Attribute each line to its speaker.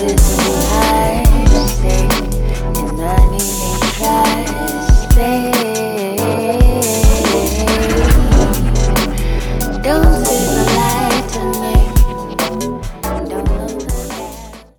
Speaker 1: whoa.